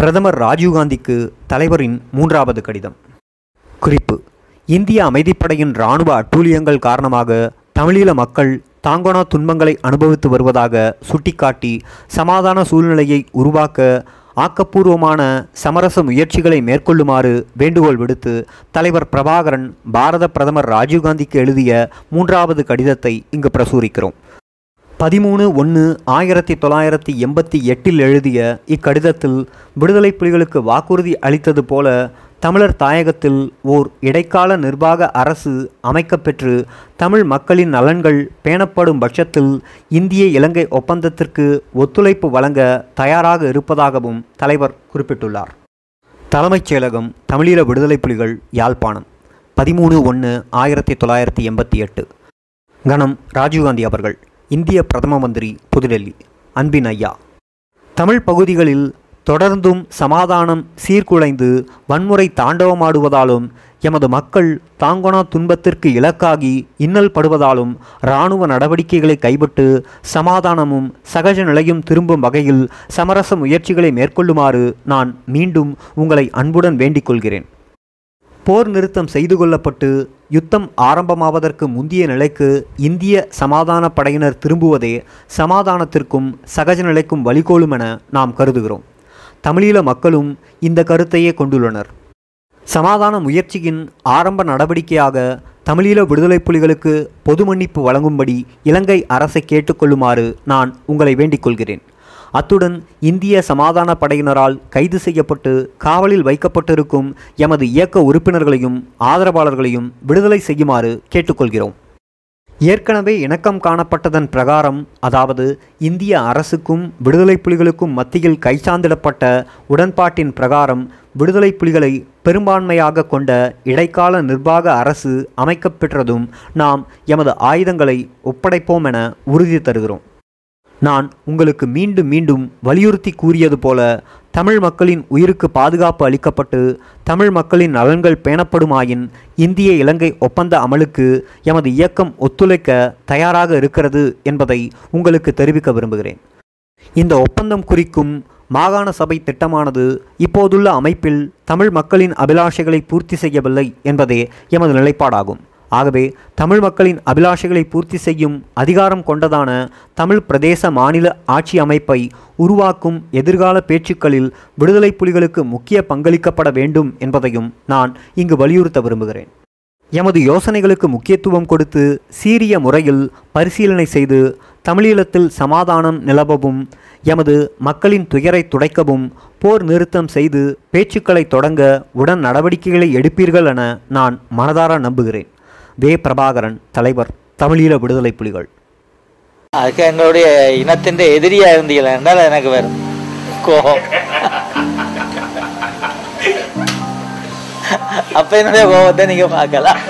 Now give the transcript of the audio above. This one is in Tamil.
பிரதமர் ராஜீவ்காந்திக்கு தலைவரின் மூன்றாவது கடிதம். குறிப்பு இந்திய அமைதிப்படையின் இராணுவ அட்டூழியங்கள் காரணமாக தமிழீழ மக்கள் தாங்கோனா துன்பங்களை அனுபவித்து வருவதாக சுட்டிக்காட்டி சமாதான சூழ்நிலையை உருவாக்க ஆக்கப்பூர்வமான சமரச முயற்சிகளை மேற்கொள்ளுமாறு வேண்டுகோள் விடுத்து தலைவர் பிரபாகரன் பாரத பிரதமர் ராஜீவ்காந்திக்கு எழுதிய மூன்றாவது கடிதத்தை இங்கு பிரசுரிக்கிறோம். பதிமூணு ஒன்று ஆயிரத்தி தொள்ளாயிரத்தி எண்பத்தி எட்டில் எழுதிய இக்கடிதத்தில் விடுதலை புலிகளுக்கு வாக்குறுதி அளித்தது போல தமிழர் தாயகத்தில் ஓர் இடைக்கால நிர்வாக அரசு அமைக்கப்பெற்று தமிழ் மக்களின் நலன்கள் பேணப்படும் பட்சத்தில் இந்திய இலங்கை ஒப்பந்தத்திற்கு ஒத்துழைப்பு வழங்க தயாராக இருப்பதாகவும் தலைவர் குறிப்பிட்டுள்ளார். தலைமைச் செயலகம் தமிழீழ விடுதலை புலிகள் யாழ்ப்பாணம் பதிமூணு ஒன்று ஆயிரத்தி தொள்ளாயிரத்தி எண்பத்தி எட்டு. கணம் ராஜீவ்காந்தி அவர்கள். இந்திய பிரதம மந்திரி புதுடெல்லி அன்பின் ஐயா. தமிழ் பகுதிகளில் தொடர்ந்தும் சமாதானம் சீர்குலைந்து வன்முறை தாண்டவமாடுவதாலும் எமது மக்கள் தாங்கொணா துன்பத்திற்கு இலக்காகி இன்னல் படுவதாலும் இராணுவ நடவடிக்கைகளை கைவிட்டு சமாதானமும் சகஜ நிலையும் திரும்பும் வகையில் சமரச முயற்சிகளை மேற்கொள்ளுமாறு நான் மீண்டும் உங்களை அன்புடன் வேண்டிக் கொள்கிறேன். போர் நிறுத்தம் செய்து கொள்ளப்பட்டு யுத்தம் ஆரம்பமாவதற்கு முந்திய நிலைக்கு இந்திய சமாதான படையினர் திரும்புவதே சமாதானத்திற்கும் சகஜ நிலைக்கும் வழிகோலும் என நாம் கருதுகிறோம். தமிழீழ மக்களும் இந்த கருத்தையே கொண்டுள்ளனர். சமாதான முயற்சியின் ஆரம்ப நடவடிக்கையாக தமிழீழ விடுதலை புலிகளுக்கு பொது மன்னிப்பு வழங்கும்படி இலங்கை அரசை கேட்டுக்கொள்ளுமாறு நான் உங்களை வேண்டிக் கொள்கிறேன். அத்துடன் இந்திய சமாதான படையினரால் கைது செய்யப்பட்டு காவலில் வைக்கப்பட்டிருக்கும் எமது இயக்க உறுப்பினர்களையும் ஆதரவாளர்களையும் விடுதலை செய்யுமாறு கேட்டுக்கொள்கிறோம். ஏற்கனவே இணக்கம் காணப்பட்டதன் பிரகாரம் அதாவது இந்திய அரசுக்கும் விடுதலை புலிகளுக்கும் மத்தியில் கைச்சாந்திடப்பட்ட உடன்பாட்டின் பிரகாரம் விடுதலை புலிகளை பெரும்பான்மையாக கொண்ட இடைக்கால நிர்வாக அரசு அமைக்கப்பெற்றதும் நாம் எமது ஆயுதங்களை ஒப்படைப்போம் என உறுதி தருகிறோம். நான் உங்களுக்கு மீண்டும் மீண்டும் வலியுறுத்தி கூறியது போல தமிழ் மக்களின் உயிருக்கு பாதுகாப்பு அளிக்கப்பட்டு தமிழ் மக்களின் நலன்கள் பேணப்படுமாயின் இந்திய இலங்கை ஒப்பந்த அமலுக்கு எமது இயக்கம் ஒத்துழைக்க தயாராக இருக்கிறது என்பதை உங்களுக்கு தெரிவிக்க விரும்புகிறேன். இந்த ஒப்பந்தம் குறிக்கும் மாகாண சபை திட்டமானது இப்போதுள்ள அமைப்பில் தமிழ் மக்களின் அபிலாஷைகளை பூர்த்தி செய்யவில்லை என்பதே எமது நிலைப்பாடாகும். ஆகவே தமிழ் மக்களின் அபிலாஷைகளை பூர்த்தி செய்யும் அதிகாரம் கொண்டதான தமிழ் பிரதேச மாநில ஆட்சி அமைப்பை உருவாக்கும் எதிர்கால பேச்சுக்களில் விடுதலை புலிகளுக்கு முக்கிய பங்களிக்கப்பட வேண்டும் என்பதையும் நான் இங்கு வலியுறுத்த விரும்புகிறேன். எமது யோசனைகளுக்கு முக்கியத்துவம் கொடுத்து சீரிய முறையில் பரிசீலனை செய்து தமிழீழத்தில் சமாதானம் நிலவவும் எமது மக்களின் துயரை துடைக்கவும் போர் நிறுத்தம் செய்து பேச்சுக்களை தொடங்க உடன் நடவடிக்கைகளை எடுப்பீர்கள் என நான் மனதார நம்புகிறேன். வே பிரபாகரன் தலைவர் தமிழீழ விடுதலை புலிகள். அதுக்கு எங்களுடைய இனத்தின் எதிரியா இருந்தீங்களா என்றால் எனக்கு வரும் கோபம். அப்ப என்னுடைய கோபத்தை நீங்க பார்க்கலாம்.